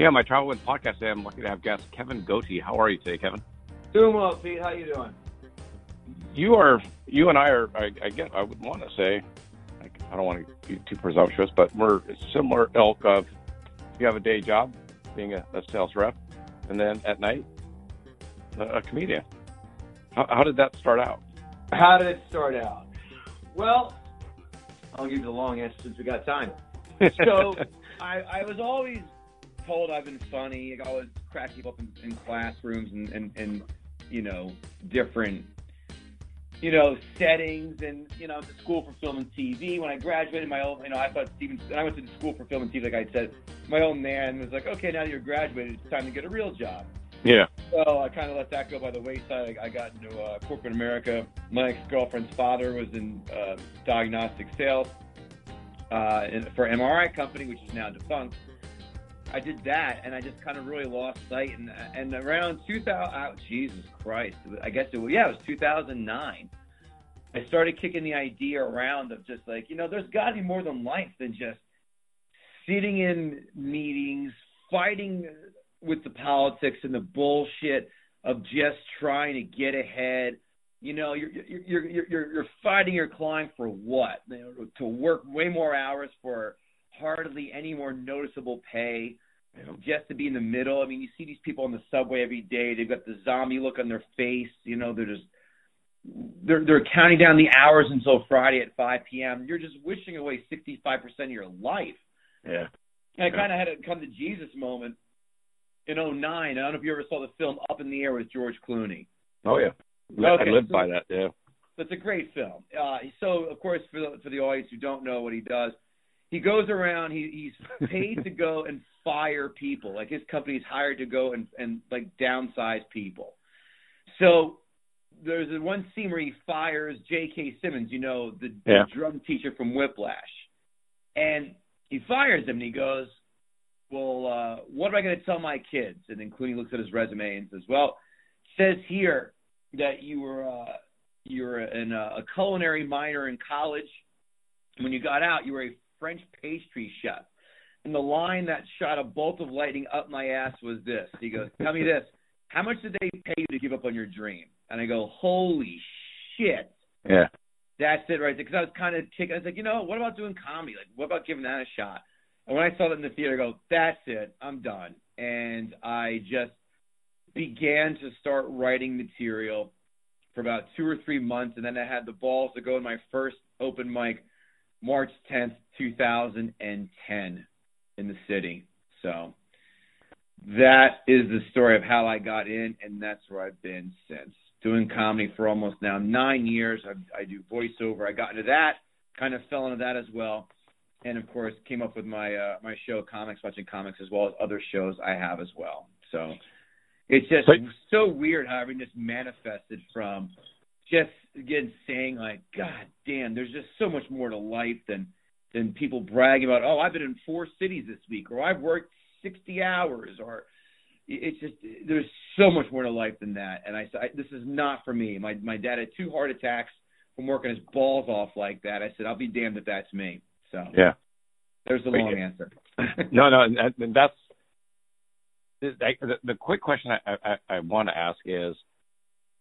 Yeah, my travel with podcast today. I'm lucky to have guest Kevin Gootee. How are you today, Kevin? Doing well, Pete. How you doing? You are. You and I are. I, I guess I would want to say. Like, I don't want to be too presumptuous, but we're a similar ilk of. You have a day job, being a, a sales rep, and then at night, a, a comedian. How, how did that start out? How did it start out? Well, I'll give you the long answer since we got time. So I, I was always told I've been funny. I always crack people up in, in classrooms and, and, and, you know, different, you know, settings. And, you know, the school for film and TV. When I graduated, my old, you know, I thought Steven, I went to the school for film and TV, like I said, my old man was like, okay, now that you're graduated, it's time to get a real job. Yeah. So I kind of let that go by the wayside. I, I got into uh, corporate America. My ex-girlfriend's father was in uh, diagnostic sales uh, in, for MRI company, which is now defunct. I did that, and I just kind of really lost sight. And and around 2000, oh, uh, Jesus Christ, I guess it was yeah, it was 2009. I started kicking the idea around of just like you know, there's got to be more than life than just sitting in meetings, fighting with the politics and the bullshit of just trying to get ahead. You know, you're you're you're you're, you're fighting your client for what? To work way more hours for hardly any more noticeable pay. Know, just to be in the middle. I mean, you see these people on the subway every day. They've got the zombie look on their face. You know, they're just they're they're counting down the hours until Friday at 5 p.m. You're just wishing away 65% of your life. Yeah. And I kind of had a come to Jesus moment in 09. I don't know if you ever saw the film Up in the Air with George Clooney. Oh yeah, okay, I lived so, by that. Yeah, that's a great film. Uh, so of course, for the, for the audience who don't know what he does, he goes around. He, he's paid to go and fire people. Like his company's hired to go and and like downsize people. So there's one scene where he fires J.K. Simmons, you know, the, yeah. the drum teacher from Whiplash, and he fires him. and he goes, well, uh, what am I going to tell my kids? And then Clooney looks at his resume and says, well, says here that you were uh, you were in a, a culinary minor in college. When you got out, you were a French pastry chef. And the line that shot a bolt of lightning up my ass was this. He goes, "Tell me this: How much did they pay you to give up on your dream?" And I go, "Holy shit!" Yeah. That's it right there. Because I was kind of taking. I was like, you know, what about doing comedy? Like, what about giving that a shot? And when I saw that in the theater, I go, that's it, I'm done. And I just began to start writing material for about two or three months, and then I had the balls to go in my first open mic, March 10th, 2010, in the city. So that is the story of how I got in, and that's where I've been since. Doing comedy for almost now nine years. I, I do voiceover. I got into that, kind of fell into that as well and of course came up with my uh, my show comics watching comics as well as other shows I have as well. So it's just so, so weird how everything just manifested from just again saying like God damn, there's just so much more to life than than people bragging about. Oh, I've been in four cities this week, or I've worked sixty hours, or it's just there's so much more to life than that. And I, said, this is not for me. My my dad had two heart attacks from working his balls off like that. I said I'll be damned if that's me. So yeah, there's the long answer. no, no, and that's the, the quick question I, I, I want to ask is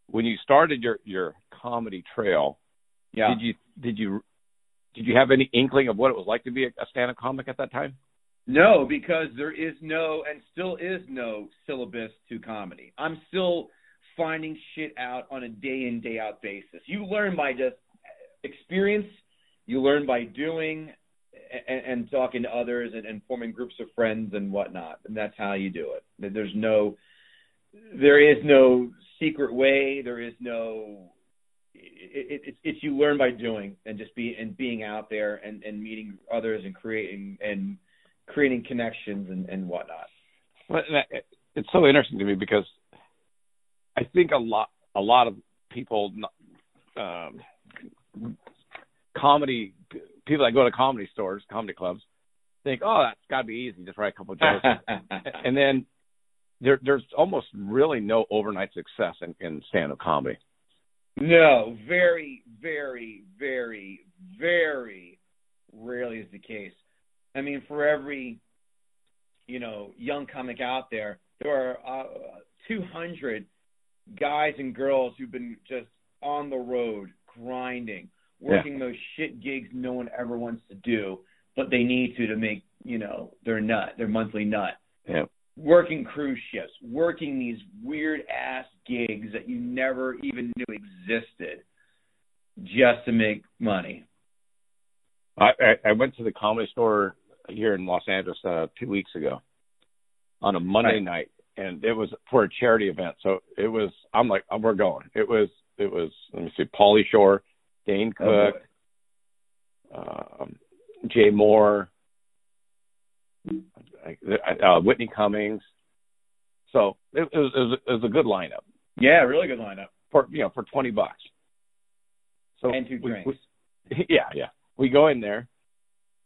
when you started your your comedy trail. Yeah. Did you did you did you have any inkling of what it was like to be a, stand-up comic at that time? No, because there is no and still is no syllabus to comedy. I'm still finding shit out on a day in day out basis. You learn by just experience you learn by doing and, and talking to others and, and forming groups of friends and whatnot. And that's how you do it. There's no, there is no secret way. There is no. It, it, it's you learn by doing and just be and being out there and, and meeting others and creating and creating connections and, and whatnot. Well, it's so interesting to me because I think a lot a lot of people um, comedy people that go to comedy stores, comedy clubs, think, oh, that's got to be easy. Just write a couple of jokes, and then there, there's almost really no overnight success in, in stand-up comedy. No, very, very, very, very rarely is the case. I mean, for every you know young comic out there, there are uh, 200 guys and girls who've been just on the road grinding, working yeah. those shit gigs no one ever wants to do, but they need to to make you know their nut, their monthly nut. Yeah. Working cruise ships, working these weird ass gigs that you never even knew existed, just to make money. I I went to the comedy store here in Los Angeles uh, two weeks ago on a Monday right. night, and it was for a charity event. So it was. I'm like, oh, we're going. It was. It was. Let me see. Pauly Shore, Dane oh, Cook, oh, um, Jay Mohr, uh, Whitney Cummings. So it, it, was, it, was, a good lineup. Yeah, really good lineup for you know for twenty bucks. So and two drinks. We, we, yeah, yeah. We go in there,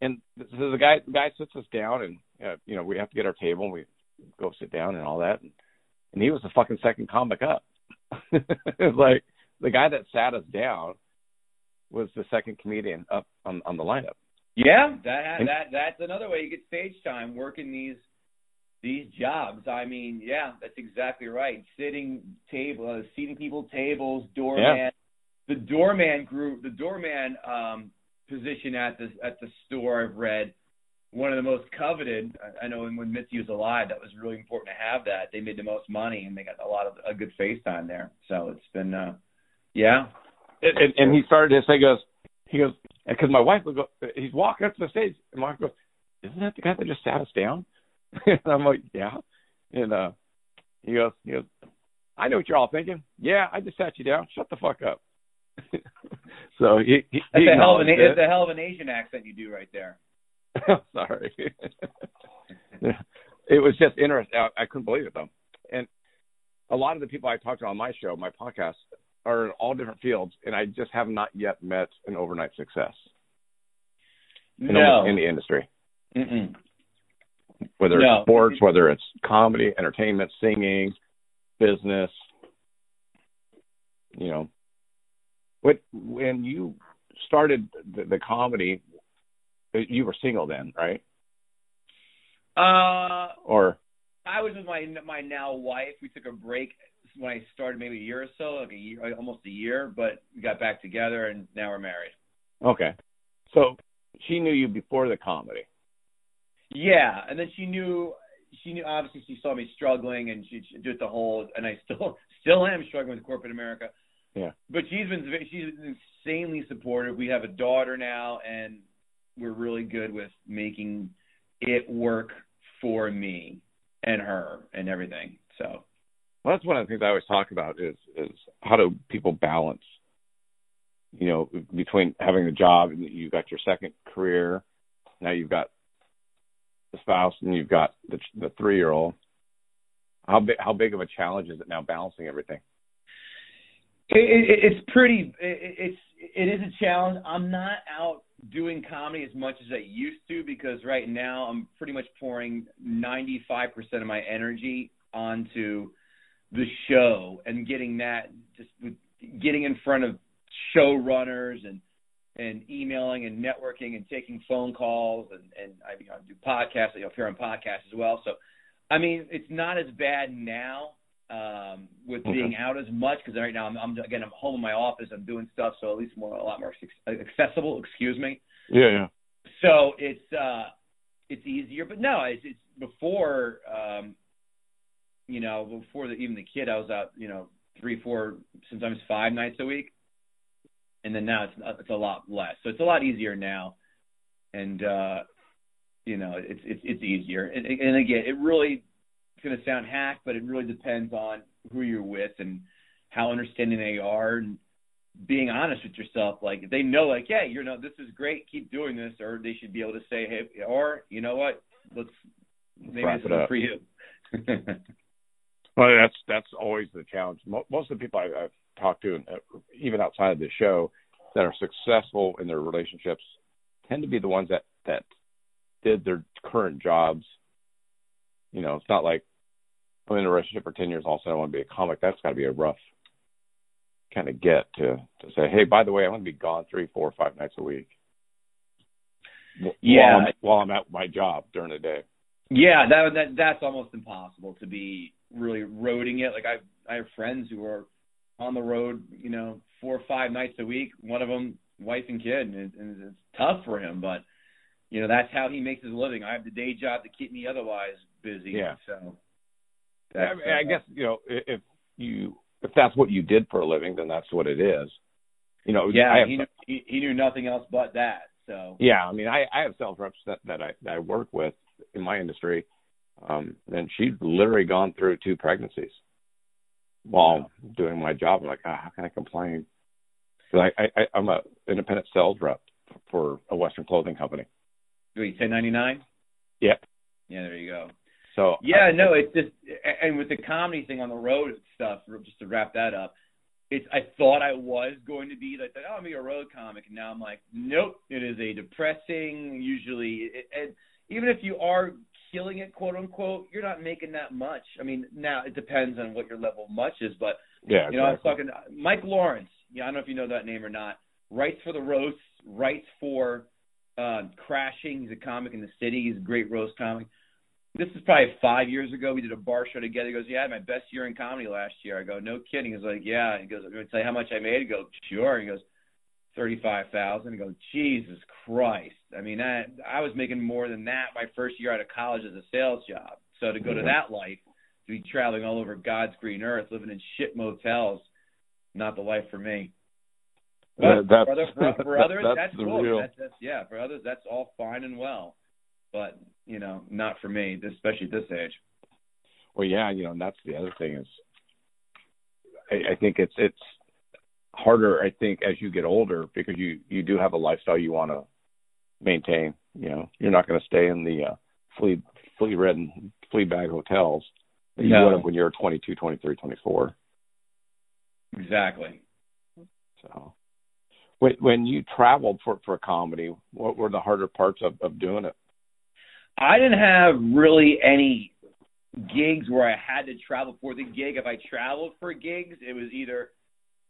and so the guy the guy sits us down, and uh, you know we have to get our table, and we go sit down and all that, and, and he was the fucking second comic up. it's like the guy that sat us down was the second comedian up on on the lineup. Yeah, that that that's another way you get stage time working these these jobs. I mean, yeah, that's exactly right. Sitting table, uh, seating people tables, doorman. Yeah. The doorman group, the doorman um, position at the at the store I've read one of the most coveted. I know when Mitzi was alive, that was really important to have that. They made the most money and they got a lot of a good face time there. So it's been, uh yeah. And, and, and he started to say, goes, he goes, because my wife would go, he's walking up to the stage, and my wife goes, "Isn't that the guy that just sat us down?" and I'm like, "Yeah." And uh he goes, he goes, "I know what you're all thinking. Yeah, I just sat you down. Shut the fuck up." so he, he, that's he a hell of an it. that's a hell of an Asian accent you do right there. Sorry. it was just interesting. I, I couldn't believe it though. And a lot of the people I talked to on my show, my podcast, are in all different fields, and I just have not yet met an overnight success. In no. in the industry. Mm-mm. Whether no. it's sports, whether it's comedy, entertainment, singing, business, you know. When when you started the, the comedy, you were single then, right? Uh, or I was with my my now wife. We took a break when I started, maybe a year or so, like a year, uh, almost a year. But we got back together, and now we're married. Okay, so she knew you before the comedy. Yeah, and then she knew she knew obviously she saw me struggling, and she, she did the whole, and I still still am struggling with corporate America. Yeah, but she's been she's been insanely supportive. We have a daughter now, and we're really good with making it work for me and her and everything. So well, that's one of the things I always talk about is is how do people balance, you know, between having a job and you've got your second career, now you've got the spouse and you've got the the three year old. How big how big of a challenge is it now balancing everything? It, it, it's pretty. It, it's it is a challenge. I'm not out doing comedy as much as I used to because right now I'm pretty much pouring 95% of my energy onto the show and getting that just with getting in front of showrunners and and emailing and networking and taking phone calls and and I you know, do podcasts, you know, appear on podcasts as well. So, I mean, it's not as bad now um, with okay. being out as much because right now I'm, I'm again I'm home in my office. I'm doing stuff, so at least more a lot more accessible. Excuse me. Yeah, yeah. So it's uh, it's easier, but no, it's, it's before um, you know before the, even the kid. I was out you know three, four, sometimes five nights a week, and then now it's it's a lot less. So it's a lot easier now, and uh, you know it's it's it's easier. And, and again, it really it's going to sound hack, but it really depends on who you're with and how understanding they are and being honest with yourself. Like if they know, like, yeah, you know, this is great, keep doing this, or they should be able to say, hey, or you know what, let's maybe Wrap this is for you. well, that's that's always the challenge. Most of the people I, I've talked to, uh, even outside of the show, that are successful in their relationships, tend to be the ones that that did their current jobs. You know, it's not like I'm in a relationship for ten years. Also, I want to be a comic. That's got to be a rough kind of get to to say, hey, by the way, I'm going to be gone three, four, five nights a week. Yeah, while I'm, while I'm at my job during the day. Yeah, that that that's almost impossible to be really roading it. Like I I have friends who are on the road, you know, four or five nights a week. One of them, wife and kid, and, it, and it's tough for him. But you know, that's how he makes his living. I have the day job to keep me otherwise busy. Yeah. So. I, mean, I uh, guess you know if you if that's what you did for a living, then that's what it is. You know. Yeah, have, he knew, he, he knew nothing else but that. So. Yeah, I mean, I I have sales reps that that I that I work with in my industry, um, and she'd literally gone through two pregnancies while doing my job. I'm like, oh, how can I complain? Because I, I I'm a independent sales rep for a Western clothing company. Wait, ten ninety nine. Yeah. Yeah, there you go. So yeah, I, no, it's just and with the comedy thing on the road and stuff. Just to wrap that up, it's I thought I was going to be like, oh, I'm be a road comic, and now I'm like, nope. It is a depressing, usually, and even if you are killing it, quote unquote, you're not making that much. I mean, now it depends on what your level of much is, but yeah, you know, exactly. I was talking Mike Lawrence. Yeah, I don't know if you know that name or not. Writes for the roasts, writes for uh, Crashing. He's a comic in the city. He's a great roast comic this is probably five years ago. We did a bar show together. He goes, "Yeah, I had my best year in comedy last year." I go, "No kidding." He's like, "Yeah." He goes, "I'm going to tell you how much I made." I go, "Sure." He goes, thirty-five thousand. I go, "Jesus Christ!" I mean, I I was making more than that my first year out of college as a sales job. So to go to Mhm. that life, to be traveling all over God's green earth, living in shit motels, not the life for me. But That- for, other, for, for others, that's that's, the cool. real- That's, that's yeah. For others, that's all fine and well. But you know, not for me, especially at this age. Well, yeah, you know, and that's the other thing is, I, I think it's it's harder. I think as you get older because you you do have a lifestyle you want to maintain. You know, you're not going to stay in the uh, flea flea ridden flea bag hotels that you No. would have when you were 22, 23, 24. Exactly. So, when when you traveled for for comedy, what were the harder parts of of doing it? I didn't have really any gigs where I had to travel for the gig. If I traveled for gigs, it was either,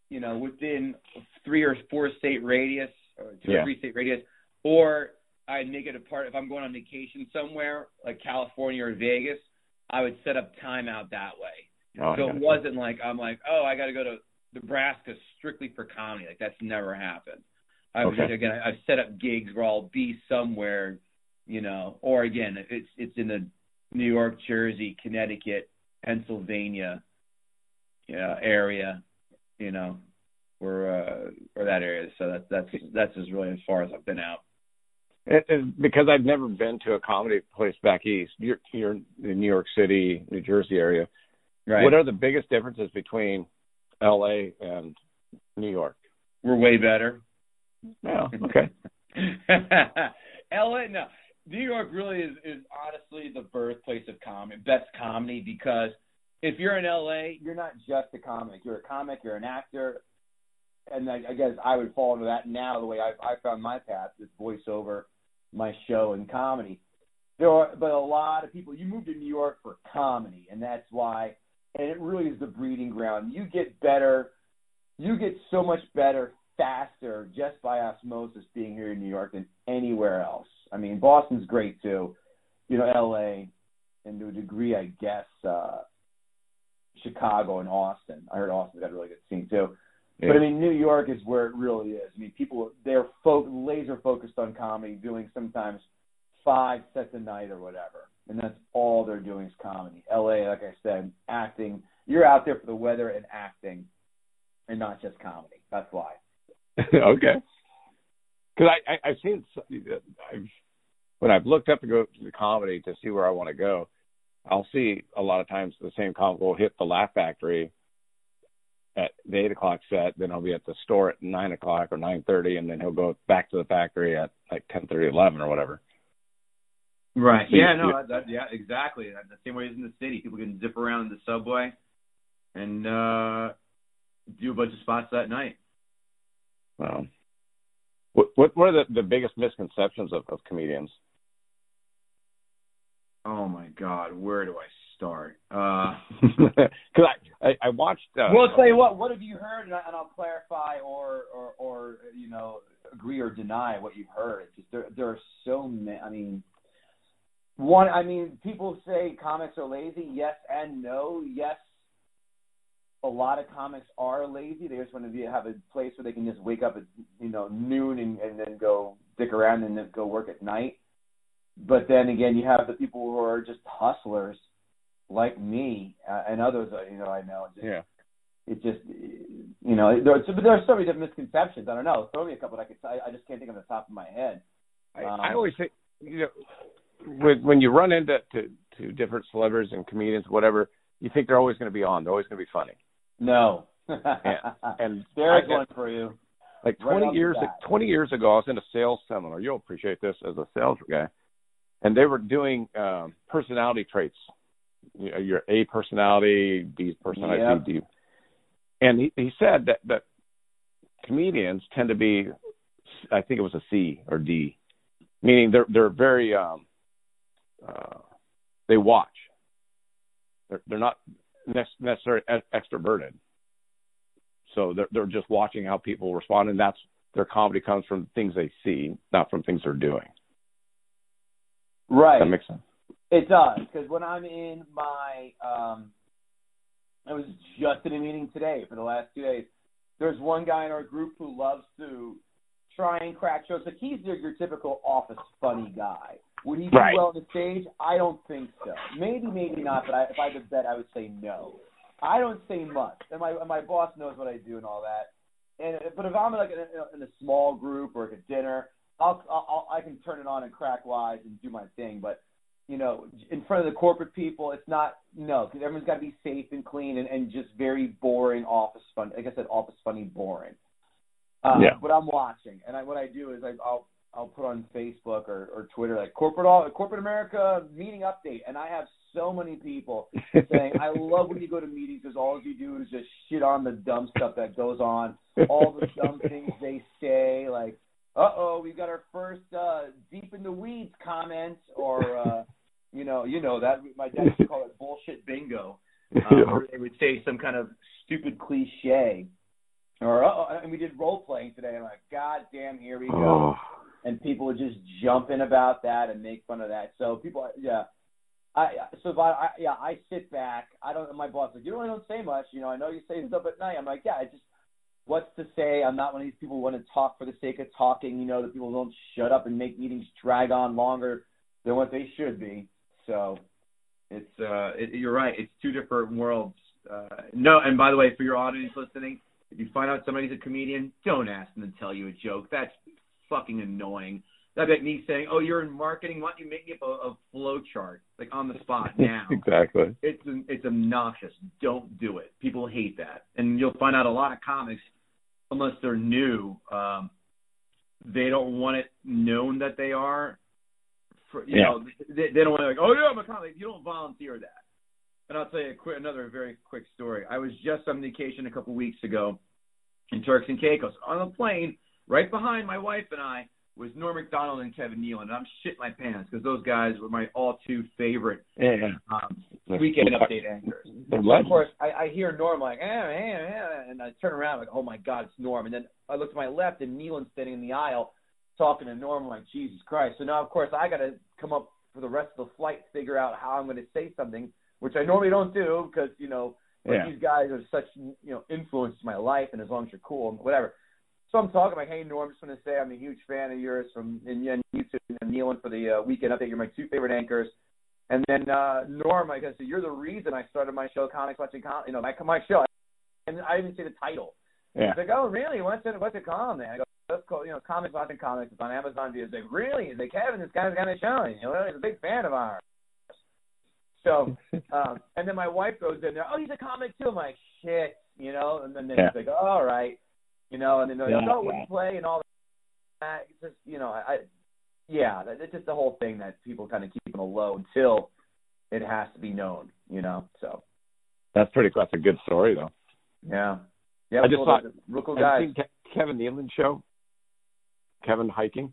you know, within three or four state radius or two Yeah. or three state radius, or I'd make it a part if I'm going on vacation somewhere, like California or Vegas, I would set up time out that way. Oh, so it wasn't like I'm like, oh, I got to go to Nebraska strictly for comedy. Like that's never happened. I was Okay. again, I've set up gigs where I'll be somewhere, you know, or again, it's it's in the New York, Jersey, Connecticut, Pennsylvania, area, you know, or uh, or that area. So that that's that's as really as far as I've been out. And, and because I've never been to a comedy place back east, you're you're in the New York City, New Jersey area. Right. What are the biggest differences between L.A. and New York? We're way better. Yeah. Okay. LA, no. New York really is, is honestly the birthplace of comedy, best comedy, because if you're in LA, you're not just a comic. You're a comic, you're an actor. And I, I guess I would fall into that now the way I, I found my path is voiceover, my show, and comedy. There are, but a lot of people, you move to New York for comedy, and that's why, and it really is the breeding ground. You get better, you get so much better faster just by osmosis being here in New York than anywhere else. I mean, Boston's great too, you know, L.A. and to a degree, I guess, uh, Chicago and Austin. I heard Austin's got a really good scene too. Yeah. But I mean, New York is where it really is. I mean, people they're fo- laser focused on comedy, doing sometimes five sets a night or whatever, and that's all they're doing is comedy. L.A., like I said, acting. You're out there for the weather and acting, and not just comedy. That's why. okay. Because I, I I've seen I've when I've looked up to go to the comedy to see where I want to go, I'll see a lot of times the same comic will hit the Laugh Factory at the eight o'clock set, then he'll be at the store at nine o'clock or nine thirty, and then he'll go back to the factory at like ten thirty, eleven or whatever. Right. So Yeah. No. you- That, that, yeah. Exactly. The same way as in the city. People can zip around in the subway and uh do a bunch of spots that night. Um, what what what are the, the biggest misconceptions of, of comedians? Oh my God. Where do I start? Uh. Because I, I I watched. Uh, well, I'll tell you what. What have you heard? And, I, and I'll clarify or, or or you know agree or deny what you've heard. It's just there there are so many. I mean, One, I mean, people say comics are lazy. Yes and no. Yes, a lot of comics are lazy. They just want to be, have a place where they can just wake up at you know noon and, and then go stick around and then go work at night. But then again, you have the people who are just hustlers, like me uh, and others. Uh, you know, I know. Just, Yeah. It just, you know, there, but there are so many different misconceptions. I don't know. Throw me a couple. That I could. I, I just can't think of the top of my head. I, Um, I always think you know when when you run into to, to different celebrities and comedians, whatever, you think they're always going to be on. They're always going to be funny. No. And There's I- one for you. Like Right 20 off years bat. 20 years ago, I was in a sales seminar. You'll appreciate this as a sales guy, and they were doing um, personality traits. You know, your A personality, B personality, Yep. D. And he, he said that that comedians tend to be, I think it was a C or D, meaning they're they're very um, uh, they watch. They're they're not necessarily extroverted. So they're they're just watching how people respond, and that's their comedy comes from things they see, not from things they're doing. Right. That makes sense. It does because when I'm in my, um, I was just in a meeting today for the last two days. There's one guy in our group who loves to try and crack jokes. Like he's your, your typical office funny guy. Would he do Right. well on the stage? I don't think so. Maybe, maybe not. But I, if I to bet, I would say no. I don't say much, and my and my boss knows what I do and all that. And but if I'm like in a, in a small group or at a dinner, I'll, I'll I can turn it on and crack wise and do my thing. But you know, in front of the corporate people, it's not no because everyone's got to be safe and clean and, and just very boring office fun. Like I said, office funny, boring. Uh, Yeah. But I'm watching, and I, what I do is I, I'll I'll put on Facebook or, or Twitter like corporate all corporate America meeting update, and I have so many people saying I love when you go to meetings because all you do is just shit on the dumb stuff that goes on, all the dumb things they say, like uh oh, we got our first uh deep in the weeds comments or uh you know, you know that my dad used to call it bullshit bingo. Um, where they would say some kind of stupid cliche. Or uh and we did role playing today. I'm like, God damn, here we go. oh, And people would just jump in about that and make fun of that. So people, yeah. I so if I, I yeah I sit back. I don't. My boss like you really don't say much. You know I know you say stuff at night. I'm like yeah I just what's to say. I'm not one of these people who want to talk for the sake of talking. You know that people don't shut up and make meetings drag on longer than what they should be. So it's uh it, you're right. It's two different worlds. Uh, no, and by the way, for your audience listening, if you find out somebody's a comedian, don't ask them to tell you a joke. That's fucking annoying. That'd be like me saying, "Oh, you're in marketing. Why don't you make me up a, a flow chart like on the spot now?" exactly. it's it's obnoxious. Don't do it. People hate that, and you'll find out a lot of comics, unless they're new, um, they don't want it known that they are. For, you Yeah. know, they, they don't want to like, oh yeah, I'm a comic. You don't volunteer that. And I'll tell you a quick, another very quick story. I was just on vacation a couple weeks ago in Turks and Caicos on a plane. Right behind my wife and I was Norm Macdonald and Kevin Nealon. And I'm shit my pants because those guys were my all too favorite Yeah. um, weekend update anchors. They're Of course, I, I hear Norm like, eh, eh, eh, and I turn around like, oh my God, it's Norm. And then I look to my left, and Nealon's standing in the aisle talking to Norm. I'm like, Jesus Christ. So now, of course, I got to come up for the rest of the flight, figure out how I'm going to say something, which I normally don't do because you know but Yeah. these guys are such you know influence in my life, and as long as you're cool whatever. So I'm talking like, hey Norm, just want to say I'm a huge fan of yours from and, and you two and Nealon for the uh, weekend update. You're my two favorite anchors. And then uh Norm, I said, you're the reason I started my show, Comics Watching Com you know, my my show. And I didn't say the title. Yeah. He's like, oh really? What's it what's it called then? I go, that's called you know, Comics Watching Comics. It's on Amazon He's like, really? He's like, Kevin, this guy's got a show. You know, he's a big fan of ours. So, um, and then my wife goes in there. Oh, he's a comic too. I'm like, shit, you know. And then Yeah. she's like, all right, you know. And then they're like, Yeah. oh, do you play and all that. It's just, you know, I, yeah, it's just the whole thing that people kind of keep on the low until it has to be known, you know. So, That's pretty. That's a good story though. yeah, yeah. I just cool, thought- real cool Have guys. you seen Ke- Kevin Nealon show? Kevin hiking.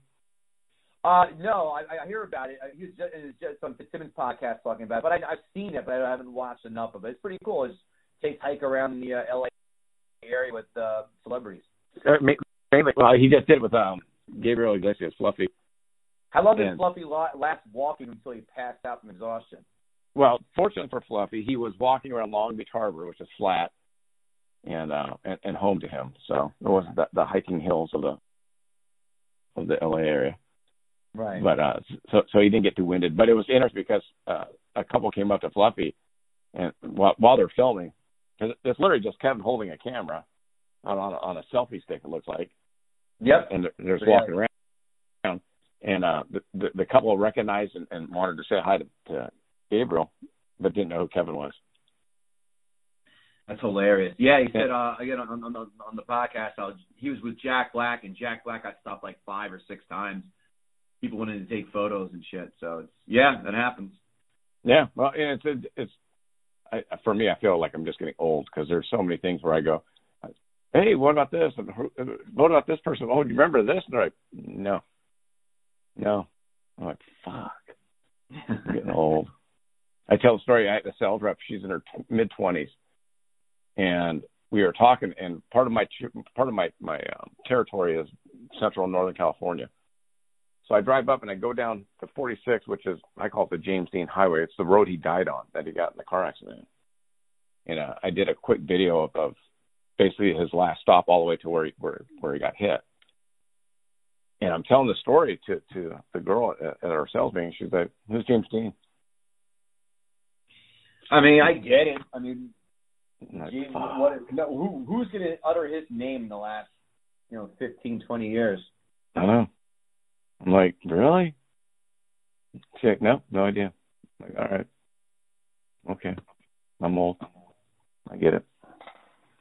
Uh, no, I, I hear about it. He was just, it was just on Fitzsimmons podcast talking about it, but I, I've seen it, but I haven't watched enough of it. It's pretty cool. It's takes hike around the uh, L.A. area with uh, celebrities. Uh, well, he just did with um Gabriel Iglesias, Fluffy. How long did Fluffy last walking until he passed out from exhaustion? Well, fortunately for Fluffy, he was walking around Long Beach Harbor, which is flat, and uh, and, and home to him. So it wasn't the, the hiking hills of the of the LA area. Right. But uh, so so he didn't get too winded. But it was interesting because uh, a couple came up to Fluffy, and while while they're filming, because it's literally just Kevin holding a camera on on a, on a selfie stick. It looks like, yep. and they're, just Yeah. walking around. And uh, the, the the couple recognized and, and wanted to say hi to, to Gabriel, but didn't know who Kevin was. That's hilarious. Yeah, he said uh, again on, on the on the podcast, I was, he was with Jack Black, and Jack Black got stopped like five or six times. People wanted to take photos and shit. So it's yeah, that happens. Yeah, well, and it's it's I, for me. I feel like I'm just getting old because there's so many things where I go, "Hey, what about this? And what about this person? Oh, do you remember this?" And they're like, "No, no." I'm like, "Fuck, I'm getting old." I tell the story. I had a sales rep. She's in her t- mid twenties, and we were talking. And part of my part of my my um, territory is Central Northern California. So I drive up and I go down to 46, which is I call it the James Dean Highway. It's the road he died on that he got in the car accident. And uh, I did a quick video of, of basically his last stop all the way to where he, where where he got hit. And I'm telling the story to to the girl at, at our sales meeting. She's like, "Who's James Dean?" I mean, I get it. I mean, like, gee, "Fuck." what, no, who who's going to utter his name in the last you know 15, 20 years? I know. I'm like, really? She's like, no, no idea. I'm like, all right, okay. I'm old. I get it.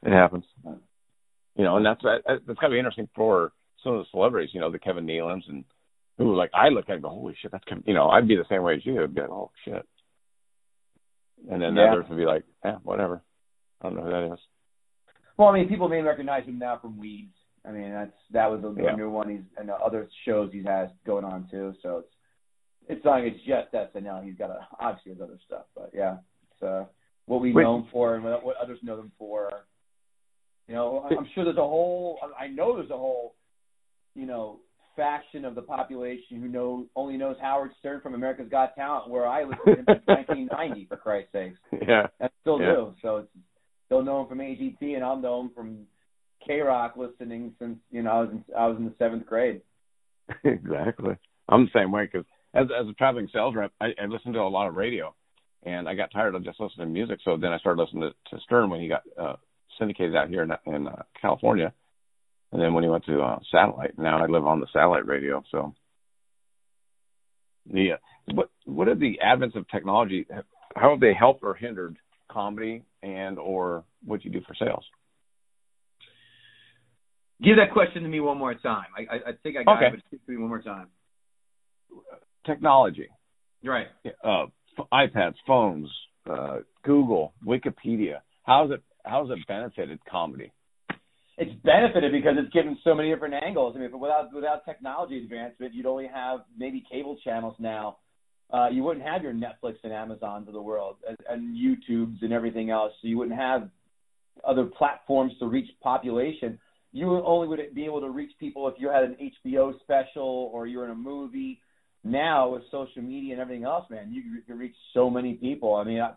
It happens. You know, and that's that- that's gotta be interesting for some of the celebrities. You know, the Kevin Nealons and who like I look at and go, holy shit, that's Kevin. You know, I'd be the same way as you. I'd be like, oh shit. And then Yeah. others would be like, yeah, whatever. I don't know who that is. Well, I mean, people may recognize him now from Weeds. I mean, that's that was a, Yeah. new one. He's and the other shows he's has going on too. So it's it's not like it's just SNL. He's got a, obviously his other stuff, but yeah, it's uh, what we Wait. know him for and what, what others know them for. You know, I'm sure there's a whole. I know there's a whole, you know, faction of the population who know only knows Howard Stern from America's Got Talent, where I listened to him since 1990, for Christ's sakes yeah. and still Yeah. do. So it's, they'll know him from AGT, and I'll know him from K Rock listening since you know I was in, I was in the seventh grade. exactly. I'm the same way because as as a traveling sales rep, I, I listened to a lot of radio, and I got tired of just listening to music. So then I started listening to, to Stern when he got uh, syndicated out here in, in uh, California, and then when he went to uh, satellite. Now I live on the satellite radio. So the uh, what what are the advents of technology? How have they helped or hindered comedy and or what you do for sales? Give that question to me one more time. I I, I think I got Okay. it, but to me one more time. Technology. Right. uh, iPads, phones, uh, Google, Wikipedia. How's it how's it benefited comedy? It's benefited because it's given so many different angles. I mean, without without technology advancement, you'd only have maybe cable channels now. Uh, you wouldn't have your Netflix and Amazons of the world and, and YouTubes and everything else. So you wouldn't have other platforms to reach population. You only would be able to reach people if you had an HBO special or you're in a movie. Now with social media and everything else, man, you can reach so many people. I mean, I,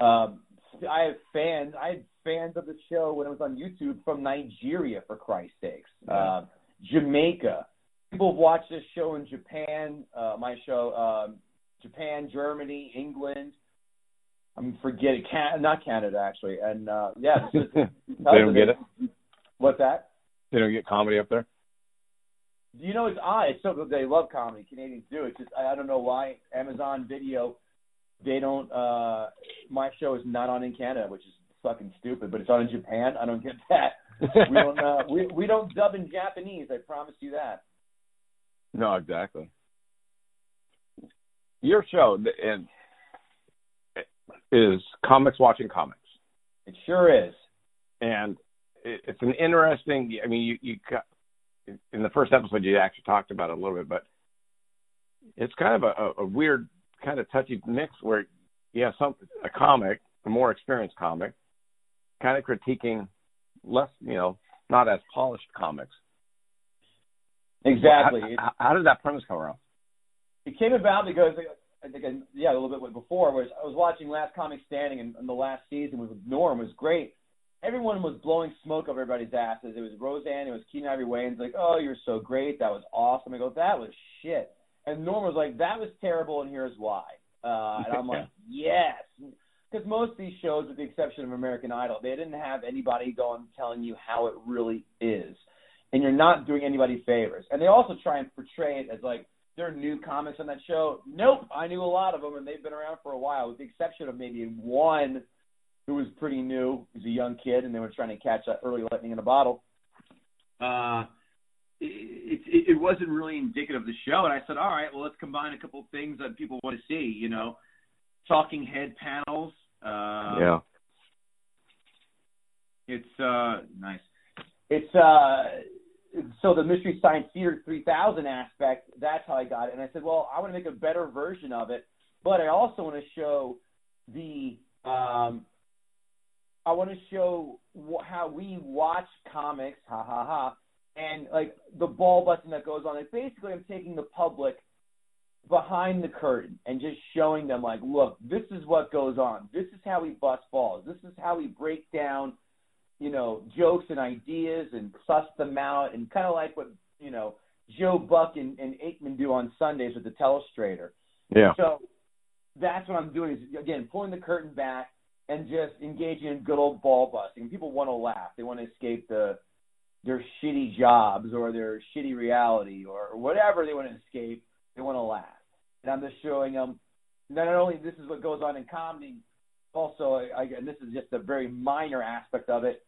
um, I have fans. I had fans of the show when it was on YouTube from Nigeria, for Christ's sakes. Uh, Jamaica. People have watched this show in Japan. Uh, my show, um, Japan, Germany, England. I'm forgetting, Can- not Canada actually. And uh, yeah, is they don't get it. What's that? They don't get comedy up there. You know, it's odd. It's so they love comedy. Canadians do. It's just I, I don't know why Amazon Video they don't. uh My show is not on in Canada, which is fucking stupid. But it's on in Japan. I don't get that. We don't. Uh, we we don't dub in Japanese. I promise you that. no, exactly. Your show and is comics watching comics, It sure is. and it, it's an interesting. I mean, you you got in the first episode you actually talked about it a little bit, but it's kind of a, a weird kind of touchy mix where you have some a comic, a more experienced comic, kind of critiquing less, you know, not as polished comics. Exactly. How, how, how did that premise come around? it came about because I think I, yeah a little bit before was I was watching Last Comic Standing and, and the last season with Norm was great. Everyone was blowing smoke over everybody's asses. It was Roseanne, it was Keenen Ivory Wayans, like, oh, you're so great, that was awesome. I go, that was shit. And Norm was like, that was terrible, and here's why. Uh, and I'm like, yes, because most of these shows, with the exception of American Idol, they didn't have anybody going telling you how it really is, and you're not doing anybody favors. And they also try and portray it as like there are new comics on that show. Nope, I knew a lot of them, and they've been around for a while, with the exception of maybe one who was pretty new. He's a young kid, and they were trying to catch that early lightning in a bottle. Uh, it, it, it wasn't really indicative of the show, and I said, all right, well, let's combine a couple of things that people want to see. You know, talking head panels. Uh, yeah. It's uh nice. It's uh so the Mystery Science Theater 3000 aspect. That's how I got it, and I said, well, I want to make a better version of it, but I also want to show the um I want to show wh- how we watch comics, ha ha ha, and like the ball busting that goes on. Like basically, I'm taking the public behind the curtain and just showing them like, look, this is what goes on. This is how we bust balls. This is how we break down, you know, jokes and ideas and suss them out and kind of like what you know Joe Buck and, and Aikman do on Sundays with the Telestrator. Yeah. So that's what I'm doing is again pulling the curtain back and just engaging in good old ball busting. People want to laugh. They want to escape the their shitty jobs or their shitty reality or whatever they want to escape. They want to laugh, and I'm just showing them not only this is what goes on in comedy. Also, I, and this is just a very minor aspect of it.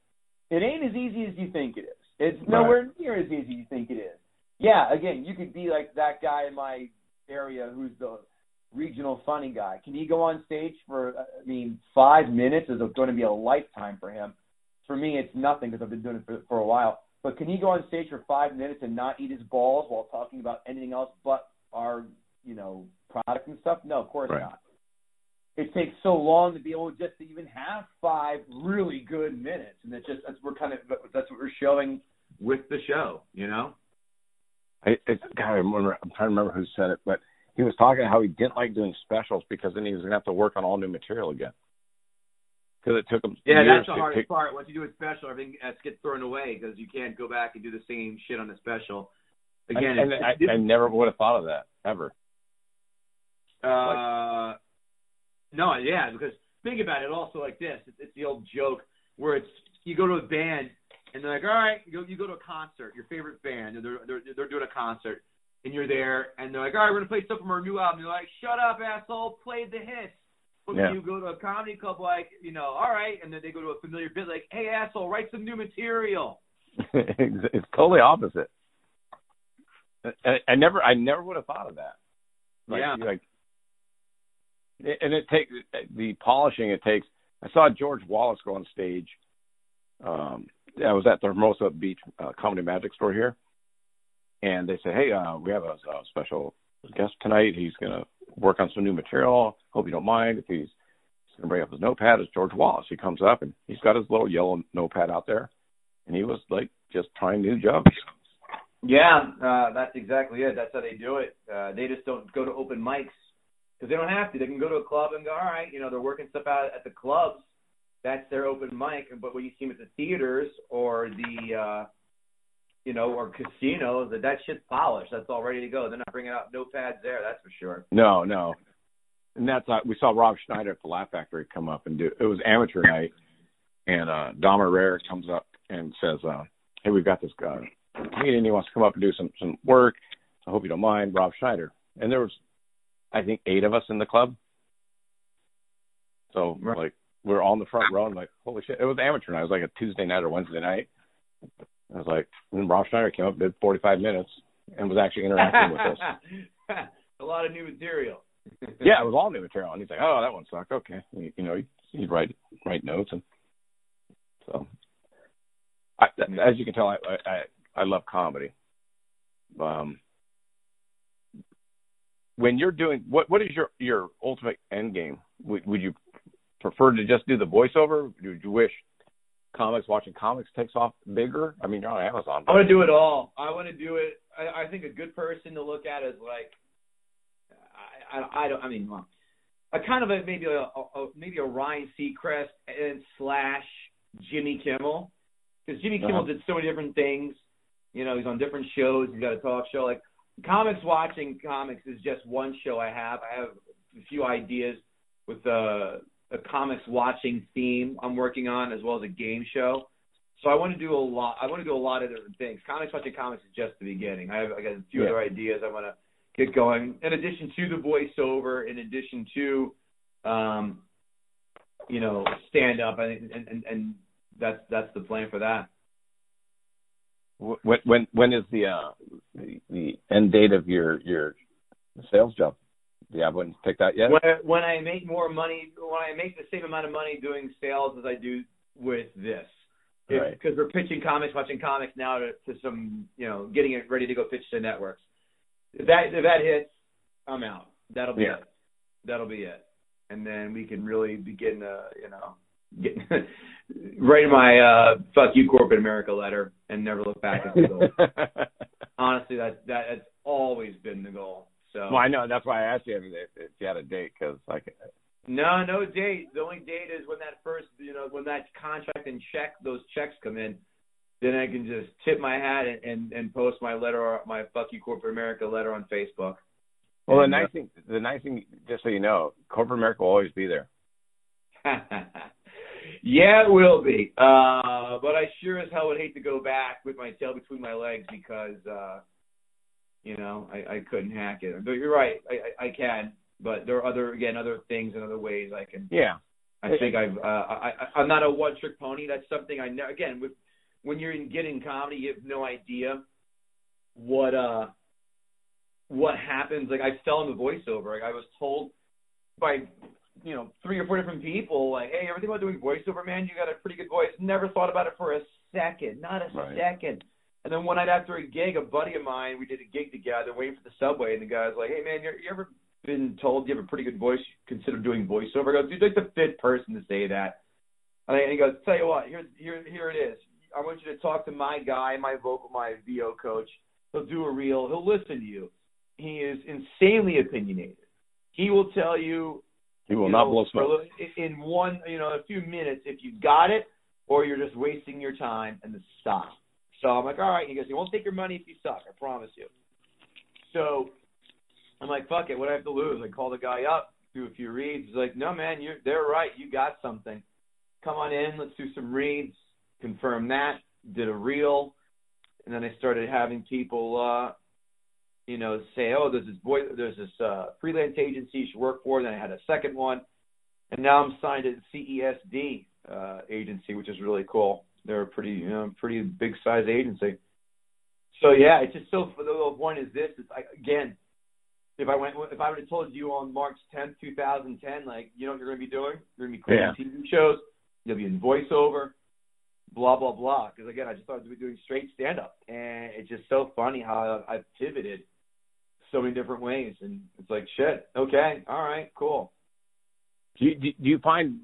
It ain't as easy as you think it is. It's nowhere right. near as easy as you think it is. Yeah, again, you could be like that guy in my area who's the regional funny guy. Can he go on stage for, uh, I mean, five minutes is going to be a lifetime for him. For me, it's nothing because I've been doing it for, for a while. But can he go on stage for five minutes and not eat his balls while talking about anything else but our, you know, product and stuff? No, of course right. not. It takes so long to be able just to even have five really good minutes, and it's just that's we're kind of that's what we're showing with the show, you know. I, it's, God, I remember. I'm trying to remember who said it, but he was talking how he didn't like doing specials because then he was going to have to work on all new material again. Because it took him. Yeah, that's the hardest pick, part. Once you do a special, everything gets thrown away because you can't go back and do the same shit on the special. Again, and, I, I never would have thought of that ever. Uh, no, yeah, because think about it. Also, like this, it's, it's the old joke where it's you go to a band and they're like, all right, you go you go to a concert, your favorite band, and they're they're they're doing a concert, and you're there, and they're like, all right, we're gonna play stuff from our new album. You're like, shut up, asshole, play the hits. Yeah. you go to a comedy club, like, you know, all right, and then they go to a familiar bit, like, hey, asshole, write some new material. it's it's totally opposite. I, I never, I never would have thought of that. Like, Yeah. Like, and it takes the polishing. It takes. I saw George Wallace go on stage. Um, I was at the Hermosa Beach uh, Comedy Magic Store here, and they said, "Hey, uh, we have a, a special guest tonight. He's going to work on some new material. Hope you don't mind if he's, he's going to bring up his notepad." It's George Wallace. He comes up and he's got his little yellow notepad out there, and he was like just trying new jokes. Yeah, uh, that's exactly it. That's how they do it. Uh, they just don't go to open mics because they don't have to. They can go to a club and go, all right, you know, they're working stuff out at the clubs. That's their open mic. But when you see them at the theaters or the, uh, you know, or casinos, that that shit's polished. That's all ready to go. They're not bringing out notepads there. That's for sure. No, no. And that's uh, we saw Rob Schneider at the Laugh Factory come up and do. It was amateur night, and uh Dom Irrera comes up and says, uh, "Hey, we've got this guy comedian. He wants to come up and do some some work. I hope you don't mind, Rob Schneider." And there was, I think, eight of us in the club. So like we're all in the front row and like, holy shit! It was amateur night. It was like a Tuesday night or Wednesday night. I was like, and Rob Schneider came up, did 45 minutes, and was actually interacting with us. a lot of new material. Yeah, it was all new material. And he's like, "Oh, that one sucked." Okay, you, you know, he'd, he'd write write notes, and so I, as you can tell, I I, I love comedy. Um, when you're doing what what is your your ultimate end game? Would, would you prefer to just do the voiceover? Would you wish comics watching comics takes off bigger? I mean, you're on Amazon. I want to do it all. I want to do it. I, I think a good person to look at is like, I, I don't. I mean, well, a kind of a maybe a, a maybe a Ryan Seacrest and slash Jimmy Kimmel, because Jimmy Kimmel Uh-huh. did so many different things. You know, he's on different shows. He's got a talk show. Like comics watching comics is just one show I have. I have a few ideas with a, a comics watching theme I'm working on, as well as a game show. So I want to do a lot. I want to do a lot of different things. Comics watching comics is just the beginning. I have I got a few Yeah. other ideas I want to get going. In addition to the voiceover, in addition to, um, you know, stand up, and and and, and that's that's the plan for that. When when when is the uh the, the end date of your your sales job? Do you have one picked out yet? When when I make more money, when I make the same amount of money doing sales as I do with this, Right. because we're pitching comics, watching comics now to, to some, you know, getting it ready to go pitch to networks. If that if that hits, I'm out. That'll be Yeah. it. That'll be it, and then we can really begin to, you know, get write my uh, "fuck you, corporate America" letter and never look back at the goal. Honestly, that's that that's always been the goal. So well, I know that's why I asked you if, if you had a date because like No, no date. The only date is when that first, you know, when that contract and check, those checks come in. Then I can just tip my hat and and, and post my letter, my "fuck you, corporate America" letter on Facebook. well the And, uh, nice thing the nice thing just so you know corporate America will always be there. yeah, it will be. Uh, but I sure as hell would hate to go back with my tail between my legs because, uh, you know, I, I couldn't hack it. But you're right, I, I, I can. But there are other, again, other things and other ways I can Yeah. I think I've uh, I, I I'm not a one trick pony. That's something I know. Again, with when you're in getting comedy, you have no idea what uh what happens. Like I fell in into voiceover. Like I was told by you know three or four different people, like, hey, everything about doing voiceover, man, you got a pretty good voice. Never thought about it for a second, not a Right. second. And then one night after a gig, a buddy of mine, we did a gig together, waiting for the subway, and the guy's like, "Hey, man, you you ever been told you have a pretty good voice? Consider doing voiceover?" I go, "Dude, like the fifth person to say that." And he goes, "Tell you what, here, here, here it is. I want you to talk to my guy, my vocal, my VO coach. He'll do a reel. He'll listen to you. He is insanely opinionated. He will tell you He will you not know, blow smoke. in one, you know, a few minutes if you got it, or you're just wasting your time and then stop. So I'm like, all right. He goes, he won't take your money if you suck. I promise you. So I'm like, fuck it. What do I have to lose? I call the guy up, do a few reads. He's like, no, man, you're they're right. You got something. Come on in. Let's do some reads. Confirm that. Did a reel, and then I started having people. uh you know, say, oh, there's this boy, there's this uh, freelance agency you should work for. Then I had a second one, and now I'm signed at CESD uh, agency, which is really cool. They're a pretty, you know, pretty big size agency. So yeah, it's just so. The whole point is this: is like again, if I went, if I would have told you on March 10th, 2010, like, you know what you're going to be doing? You're going to be creating TV shows. You'll be in voiceover. Blah blah blah. Because again, I just started doing straight stand up, and it's just so funny how I've pivoted so many different ways, and it's like shit. Okay, all right, cool. Do you, do you find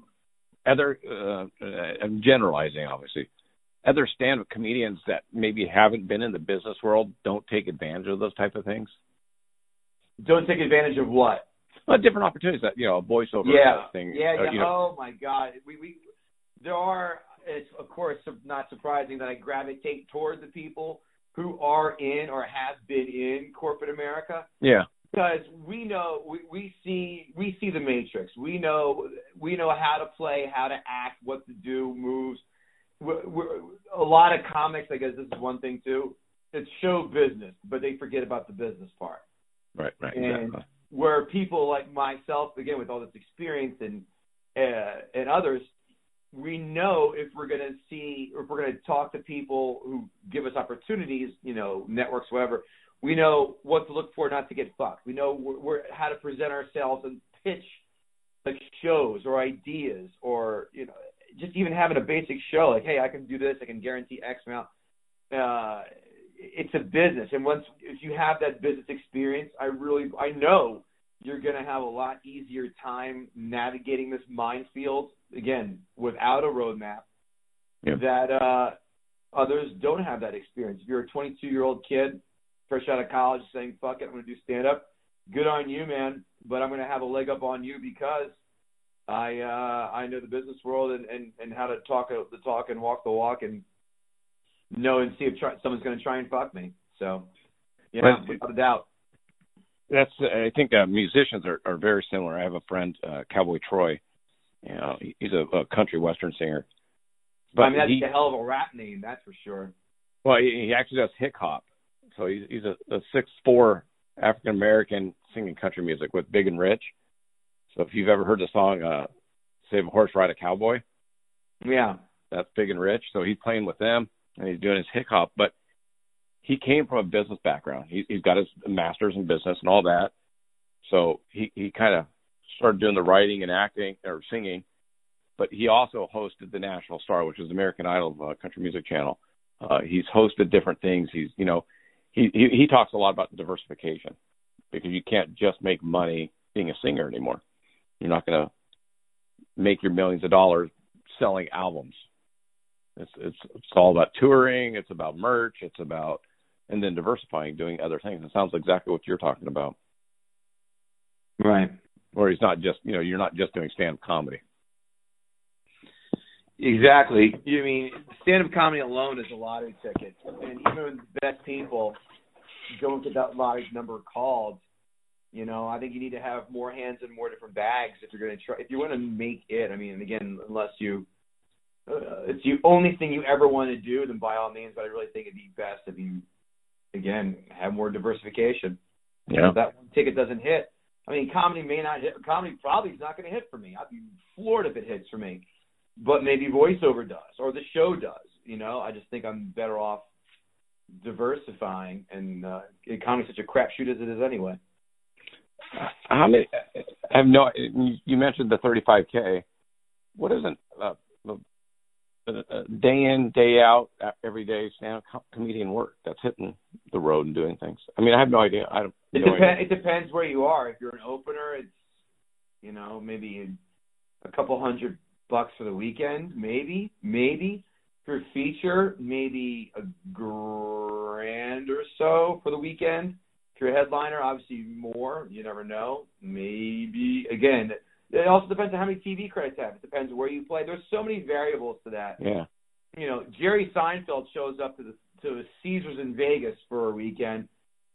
other, uh, uh, I'm generalizing obviously, other stand-up comedians that maybe haven't been in the business world don't take advantage of those type of things? Don't take advantage of what? Well, different opportunities that you know, a voiceover yeah, thing. yeah, uh, yeah. you know, oh my god, we we there are. It's of course not surprising that I gravitate toward the people who are in or have been in corporate America yeah, because we know we, we see we see the matrix. We know we know how to play, how to act, what to do, moves. We're, we're, a lot of comics, I guess this is one thing too. It's show business, but they forget about the business part. right, right, And exactly. where people like myself, again with all this experience and uh, and others, we know if we're going to see, if we're going to talk to people who give us opportunities, you know, networks, whatever. We know what to look for, not to get fucked. We know we're, we're, how to present ourselves and pitch like shows or ideas, or you know, just even having a basic show. Like, hey, I can do this. I can guarantee X amount. Uh, it's a business, and once if you have that business experience, I really I know you're going to have a lot easier time navigating this minefield again without a roadmap Yeah. that uh others don't have that experience. If you're a 22 year old kid fresh out of college saying fuck it, I'm going to do stand up. Good on you, man. but I'm going to have a leg up on you because I uh, I know the business world and, and, and how to talk the talk and walk the walk and know and see if try, someone's going to try and fuck me. So, yeah, without a doubt. That's I think uh, musicians are, are very similar. I have a friend, uh, Cowboy Troy. You know, he's a, a country western singer. But I mean, that's he, a hell of a rap name, that's for sure. Well, he, he actually does hip hop. So he's he's a, a six four African American singing country music with Big and Rich. So if you've ever heard the song uh Save a Horse Ride a Cowboy, yeah, that's Big and Rich. So he's playing with them and he's doing his hip hop, but he came from a business background. He, he's got his master's in business and all that. So he he kind of started doing the writing and acting or singing, but he also hosted the Nashville Star, which is American Idol uh, country music channel. Uh, he's hosted different things. He's you know he, he he talks a lot about diversification because you can't just make money being a singer anymore. You're not going to make your millions of dollars selling albums. It's it's it's all about touring. It's about merch. It's about and then diversifying, doing other things. It sounds exactly what you're talking about. Right. Or he's not just you know you're not just doing stand up comedy. Exactly. You mean stand up comedy alone is a lottery ticket, and even the best people don't get that large number called. You know, I think you need to have more hands and more different bags if you're going to try. If you want to make it, I mean, again, unless you, uh, it's the only thing you ever want to do, then by all means. But I really think it'd be best if you, again, have more diversification. Yeah. If that one ticket doesn't hit. I mean, comedy may not hit. Comedy probably is not going to hit for me. I'd be floored if it hits for me. But maybe voiceover does, or the show does. You know, I just think I'm better off diversifying, and uh, comedy's such a crapshoot as it is anyway. How many? I have no. You mentioned the 35k. What isn't uh, day in day out every day stand comedian work that's hitting the road and doing things? I mean, I have no idea. I don't. It, no depends. it depends where you are. If you're an opener, it's you know maybe a couple hundred bucks for the weekend, maybe, maybe for feature, maybe a grand or so for the weekend. If you're a headliner, obviously more. You never know. Maybe again, it also depends on how many TV credits you have. It depends where you play. There's so many variables to that. Yeah. You know, Jerry Seinfeld shows up to the to Caesars in Vegas for a weekend.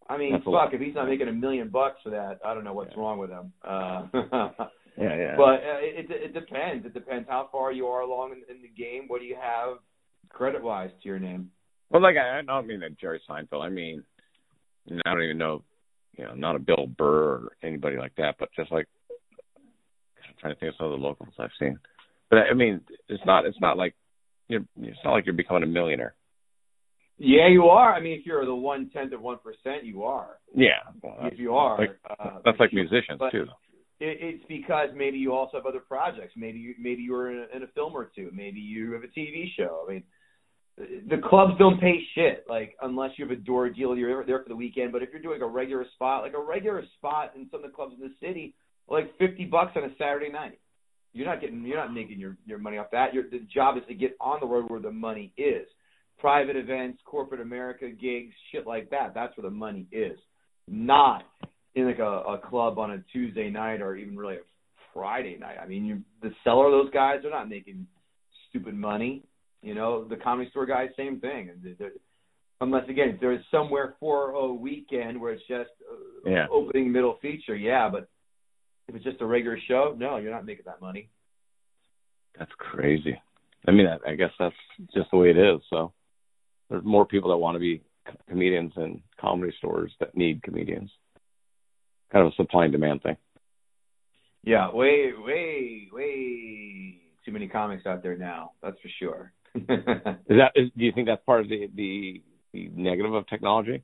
I mean, That's fuck, if he's not making a million bucks for that, I don't know what's yeah. wrong with him. Uh, yeah, yeah. But uh, it it depends. It depends how far you are along in, in the game. What do you have credit wise to your name. Well, like I, I don't mean that Jerry Seinfeld. I mean, I don't even know, you know, not a Bill Burr or anybody like that, but just like I'm trying to think of some of the locals I've seen. But I mean, it's not it's not like you're it's not like you're becoming a millionaire. Yeah, you are. I mean, if you're the one tenth of one percent, you are. Yeah, well, if you are, like, uh, that's like musicians but too. It, it's because maybe you also have other projects. Maybe you maybe you're in a, in a film or two. Maybe you have a TV show. I mean, the clubs don't pay shit like unless you have a door deal you're there for the weekend but if you're doing a regular spot like a regular spot in some of the clubs in the city like 50 bucks on a saturday night you're not getting you're not making your your money off that your the job is to get on the road where the money is private events corporate america gigs shit like that that's where the money is not in like a, a club on a tuesday night or even really a friday night i mean you the Cellar of those guys they're not making stupid money you know, the comedy store guys, same thing. Unless again, if there's somewhere for a weekend where it's just uh, yeah. opening middle feature, yeah. But if it's just a regular show, no, you're not making that money. That's crazy. I mean, I, I guess that's just the way it is. So there's more people that want to be comedians in comedy stores that need comedians. Kind of a supply and demand thing. Yeah, way, way, way too many comics out there now. That's for sure. is that is, do you think that's part of the, the the negative of technology?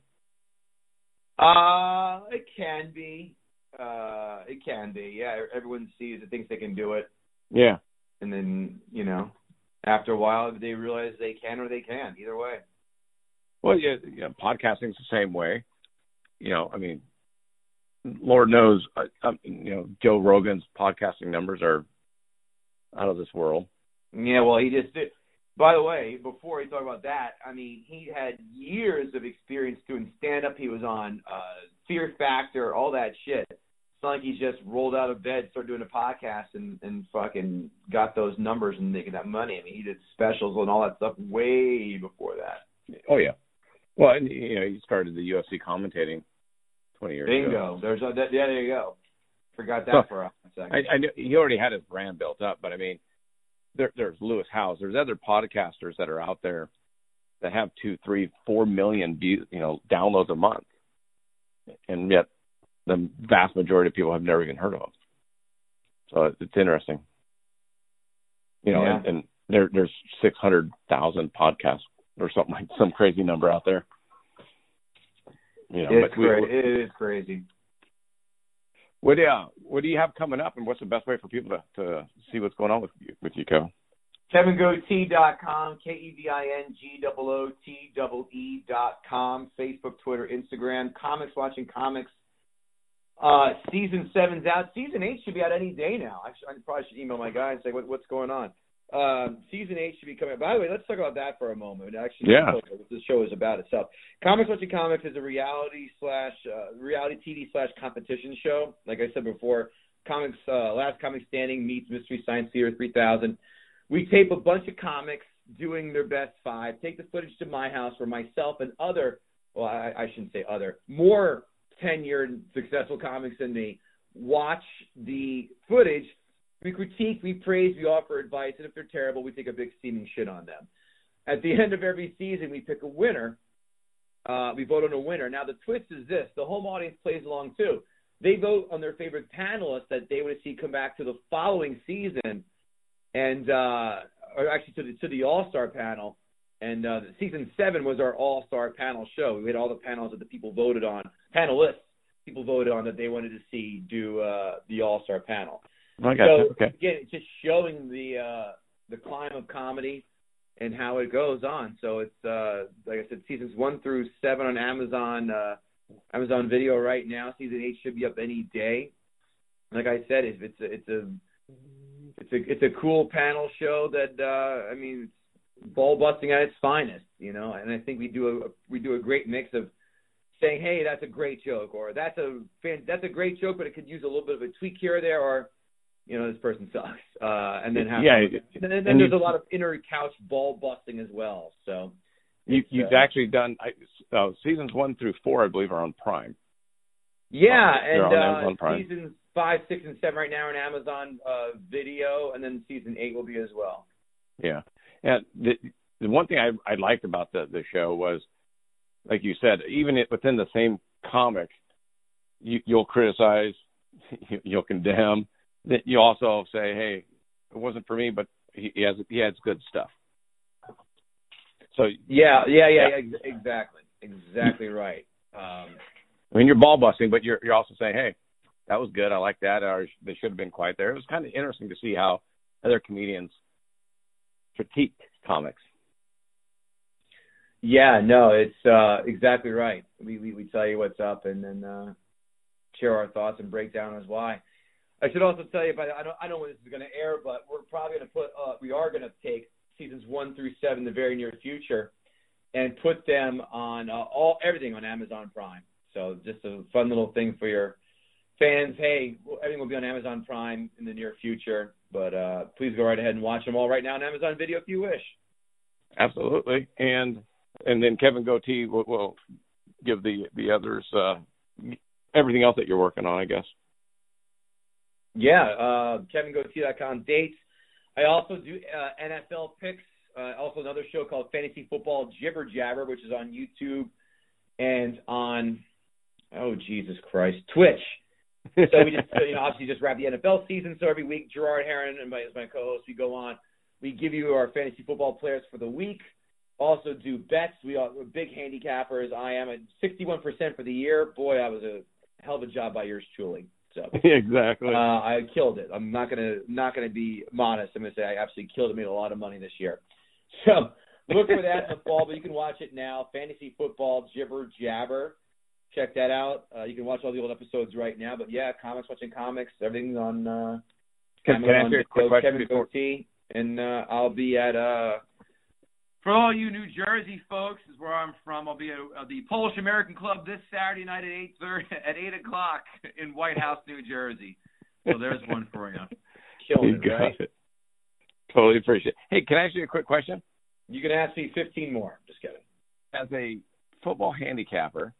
Uh, it can be. Uh, it can be. Yeah, everyone sees it, thinks they can do it. Yeah. And then you know, after a while, they realize they can or they can. Either way. Well, yeah, yeah podcasting's the same way. You know, I mean, Lord knows, uh, um, you know, Joe Rogan's podcasting numbers are out of this world. Yeah, well, he just did. By the way, before we talk about that, I mean, he had years of experience doing stand up. He was on uh, Fear Factor, all that shit. It's not like he just rolled out of bed, started doing a podcast, and and fucking got those numbers and making that money. I mean, he did specials and all that stuff way before that. Oh yeah. Well, and you know, he started the UFC commentating twenty years Bingo. ago. There's a, that, yeah, there you go. Forgot that for a second. I, I knew he already had his brand built up, but I mean, there, there's Lewis Howes. There's other podcasters that are out there that have two, three, four million views, you know, downloads a month, and yet the vast majority of people have never even heard of them. So it's interesting, you know, Yeah. and, and there there's six hundred thousand podcasts or something like some crazy number out there. You know, it's we- cra- it is crazy. what do you, what do you have coming up, and what's the best way for people to, to see what's going on with you, with you, Co? KevinGootee.com, K E V I N G O O T E E dot com, Facebook, Twitter, Instagram, Comics Watching Comics. Uh, season seven's out. Season eight should be out any day now. I, should, I probably should email my guy and say what, what's going on. Um, season eight should be coming. By the way, let's talk about that for a moment. Actually, Yeah. what the show is about itself. Comics Watching Comics is a reality slash uh, reality TV slash competition show. Like I said before, comics uh, Last Comic Standing meets Mystery Science Theater 3000. We tape a bunch of comics doing their best five. Take the footage to my house where myself and other, well, I, I shouldn't say other, more tenured, successful comics than me watch the footage. We critique, we praise, we offer advice, and if they're terrible, we take a big steaming shit on them. At the end of every season, we pick a winner. Uh, we vote on a winner. Now, the twist is this: the home audience plays along too. They vote on their favorite panelists that they want to see come back to the following season and uh, or actually to the to the All Star panel. And uh, season seven was our All Star panel show. We had all the panels that the people voted on, panelists people voted on that they wanted to see do uh, the All Star panel. I so you. Okay. again, just showing the uh, the climb of comedy and how it goes on. So it's uh, like I said, seasons one through seven on Amazon uh, Amazon Video right now. Season eight should be up any day. Like I said, it's it's a, it's a it's a it's a cool panel show that uh I mean it's ball busting at its finest, you know, and I think we do a we do a great mix of saying, Hey, that's a great joke or that's a fan that's a great joke but it could use a little bit of a tweak here or there or you know, this person sucks. Uh and then have Yeah, and then, then and there's you- a lot of inner couch ball busting as well. So you, you've uh, actually done I, uh, seasons one through four, I believe, are on Prime. Yeah, and uh, seasons five, six, and seven right now are on Amazon uh, Video, and then season eight will be as well. Yeah, and the the one thing I I liked about the the show was, like you said, even it, within the same comic, you, you'll criticize, you, you'll condemn. That you also say, hey, it wasn't for me, but he, he has he has good stuff. So Yeah, yeah, yeah, yeah ex- exactly, exactly right. Um, I mean, you're ball busting, but you're you're also saying, hey, that was good. I like that. Or they should have been quiet there. It was kind of interesting to see how other comedians critique comics. yeah, no, it's uh, exactly right. We, we we tell you what's up, and then uh, share our thoughts and break down as why. I should also tell you, but I don't I don't know when this is going to air, but we're probably going to put uh, we are going to take seasons one through seven in the very near future, and put them on uh, all everything on Amazon Prime. So just a fun little thing for your fans. Hey, everything will be on Amazon Prime in the near future, but uh, please go right ahead and watch them all right now on Amazon Video if you wish. Absolutely, and and then Kevin Gootee will, will give the the others uh, everything else that you're working on, I guess. Yeah, uh, KevinGootee.com dates. I also do uh, NFL picks. Uh, also another show called Fantasy Football Jibber Jabber, which is on YouTube and on oh Jesus Christ Twitch. So we just you know obviously just wrap the NFL season. So every week Gerard Heron and my, my co-host we go on. We give you our fantasy football players for the week. Also do bets. We are we're big handicappers. I am at 61% for the year. Boy, I was a hell of a job by yours truly. So exactly. uh, I killed it. I'm not gonna not gonna be modest. I'm gonna say I absolutely killed it. Made a lot of money this year. So look for that in the fall, but you can watch it now. Fantasy football jibber jabber. Check that out. Uh, you can watch all the old episodes right now. But yeah, comics watching comics. Everything's on. Uh, can, can I ask Amazon you a quick Video, question Kevin before? Gootee, and uh, I'll be at uh, For all you New Jersey folks, is where I'm from. I'll be at uh, the Polish American Club this Saturday night at eight thirty at eight o'clock in White House, New Jersey. So there's one for you. Killing You it, right? got it. Totally appreciate it. Hey, can I ask you a quick question? You can ask me 15 more. Just kidding. As a football handicapper,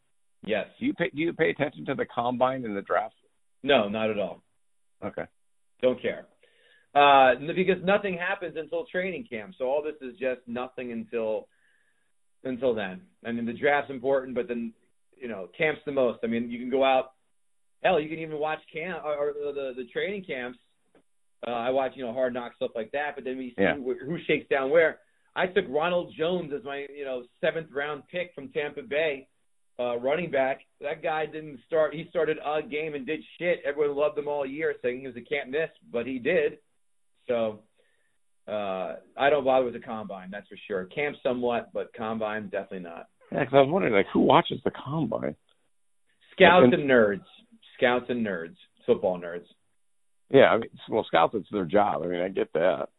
Yes. do you pay do you pay attention to the combine and the draft? No, not at all. Okay. Don't care. Uh, because nothing happens until training camp. So all this is just nothing until until then. I mean, the draft's important, but then you know, camp's the most. I mean, you can go out. Hell, you can even watch camp or, or the the training camps. Uh, I watch, you know, hard knock stuff like that. But then we see Yeah. wh- who shakes down where. I took Ronald Jones as my, you know, seventh round pick from Tampa Bay, uh, running back. That guy didn't start. He started a game and did shit. Everyone loved him all year, saying he was a can't miss, but he did. So uh, I don't bother with the combine, that's for sure. Camp somewhat, but combine definitely not. Yeah, because I was wondering like who watches the combine. Scouts And- and nerds, scouts and nerds, football nerds. Yeah, I mean, well, scouts it's their job. I mean, I get that.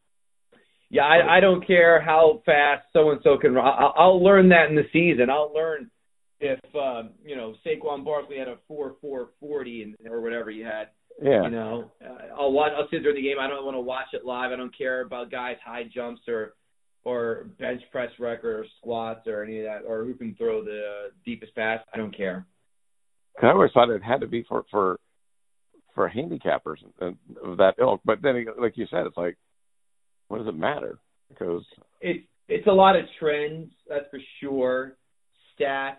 Yeah, I, I don't care how fast so and so can run. I'll, I'll learn that in the season. I'll learn if um, you know Saquon Barkley had a four four forty and or whatever he had. Yeah. You know, uh, I'll watch. I'll sit during the game. I don't want to watch it live. I don't care about guys' high jumps or or bench press record or squats or any of that or who can throw the uh, deepest pass. I don't care. 'Cause I always thought it had to be for for for handicappers of of that ilk. But then, like you said, it's like, what does it matter? Because It's it's a lot of trends, that's for sure. Stats,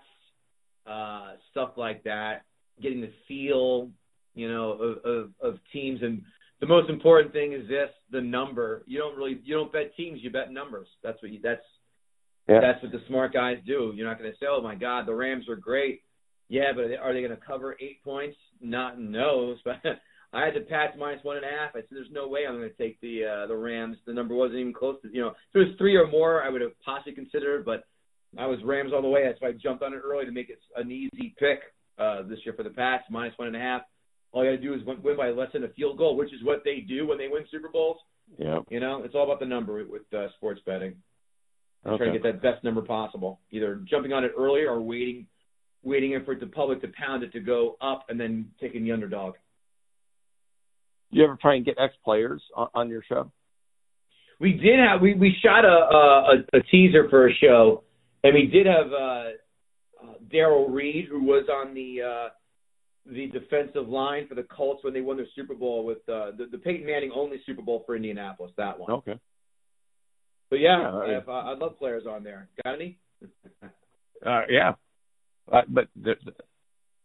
uh, stuff like that. Getting the feel, you know, of, of of teams, and the most important thing is this: the number. You don't really you don't bet teams, you bet numbers. That's what you, that's yeah, that's what the smart guys do. You're not going to say, "Oh my God, the Rams are great." Yeah, but are they going to cover eight points? Not no. But I had the Pats minus one and a half. I said, "There's no way I'm going to take the uh, the Rams." The number wasn't even close to you know. If it was three or more, I would have possibly considered. But I was Rams all the way. That's why I jumped on it early to make it an easy pick uh, this year for the Pats minus one and a half. All you got to do is win win by less than a field goal, which is what they do when they win Super Bowls. yeah. You know, it's all about the number with, uh, sports betting trying to get that best number possible. Either jumping on it earlier or waiting, waiting for the public to pound it to go up and then taking the underdog. You ever try and get ex players on, on your show? We did have we we shot a a, a teaser for a show, and we did have uh, uh, Darrell Reid who was on the uh, the defensive line for the Colts when they won their Super Bowl with uh, the the Peyton Manning only Super Bowl for Indianapolis. That one. Okay. But yeah, Yeah, I- I uh, I'd love players on there. Got any? Uh, yeah. Uh, but the, the,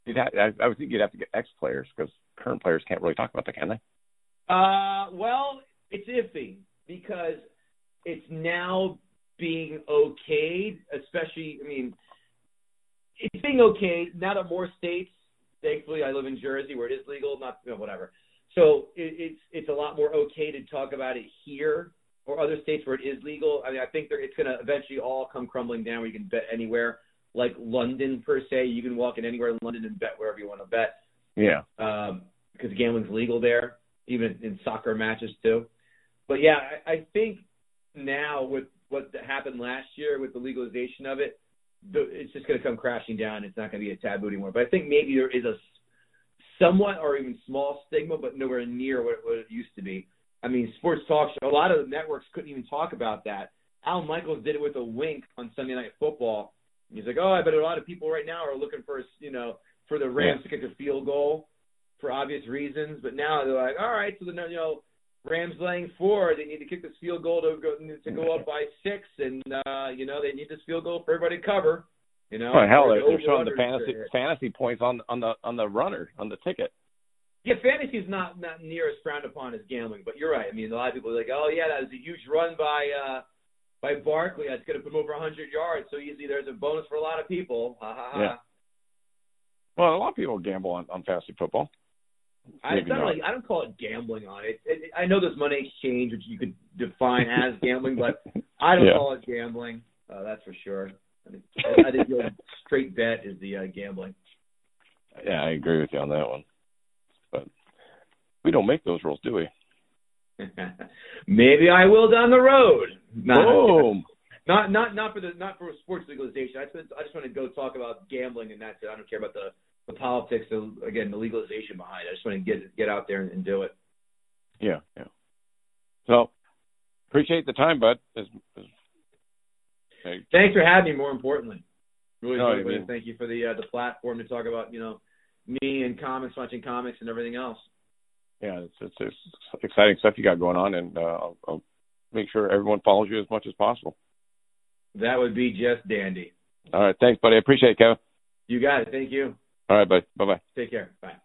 you'd I, I would think you'd have to get ex players because current players can't really talk about that, can they? Uh, well, it's iffy because it's now being okayed, especially, I mean, it's being okayed now that more states, thankfully I live in Jersey where it is legal, not, you know, whatever. So it, it's, it's a lot more okay to talk about it here or other states where it is legal. I mean, I think there, it's going to eventually all come crumbling down where you can bet anywhere. Like London per se, you can walk in anywhere in London and bet wherever you want to bet Yeah. um, because gambling's legal there, even in soccer matches too. But yeah, I, I think now with what happened last year with the legalization of it, the, it's just going to come crashing down. It's not going to be a taboo anymore. But I think maybe there is a somewhat or even small stigma, but nowhere near what, what it used to be. I mean, sports talk show. A lot of the networks couldn't even talk about that. Al Michaels did it with a wink on Sunday Night Football. He's like, "Oh, I bet a lot of people right now are looking for, you know, for the Rams to kick a field goal for obvious reasons." But now they're like, "All right, so the you know, Rams laying four, they need to kick this field goal to go to go up by six, and uh, you know, they need this field goal for everybody to cover." You know, Well, hell, they're, the they're showing the fantasy fantasy points on on the on the runner on the ticket. Yeah, fantasy is not not near as frowned upon as gambling, but you're right. I mean, a lot of people are like, "Oh yeah, that was a huge run by uh by Barkley. That's going to put him over 100 yards so easily. There's a bonus for a lot of people." Ha ha ha. Yeah. Well, a lot of people gamble on, on fantasy football. I, it's not not. like, I don't call it gambling on it. it. I know there's money exchange, which you could define as gambling, but I don't Yeah. call it gambling. Uh, that's for sure. I think, I think the straight bet is the uh, gambling. Yeah, I agree with you on that one. But we don't make those rules, do we? Maybe I will down the road. Nah, Boom. Not not not for the not for sports legalization. I just I just want to go talk about gambling and that's it. I don't care about the the politics. The, again, the legalization behind. it. I just want to get get out there and, and do it. Yeah, yeah. So appreciate the time, bud. It's, it's, okay. Thanks for having me. More importantly, really, No, really mean- thank you for the uh, the platform to talk about you know me and comics, watching comics, and everything else. yeah, it's, it's, it's exciting stuff you got going on, and uh, I'll, I'll make sure everyone follows you as much as possible. That would be just dandy. All right, thanks, buddy. I appreciate it, Kevin. You got it. Thank you. All right. Bye bye. Take care. Bye.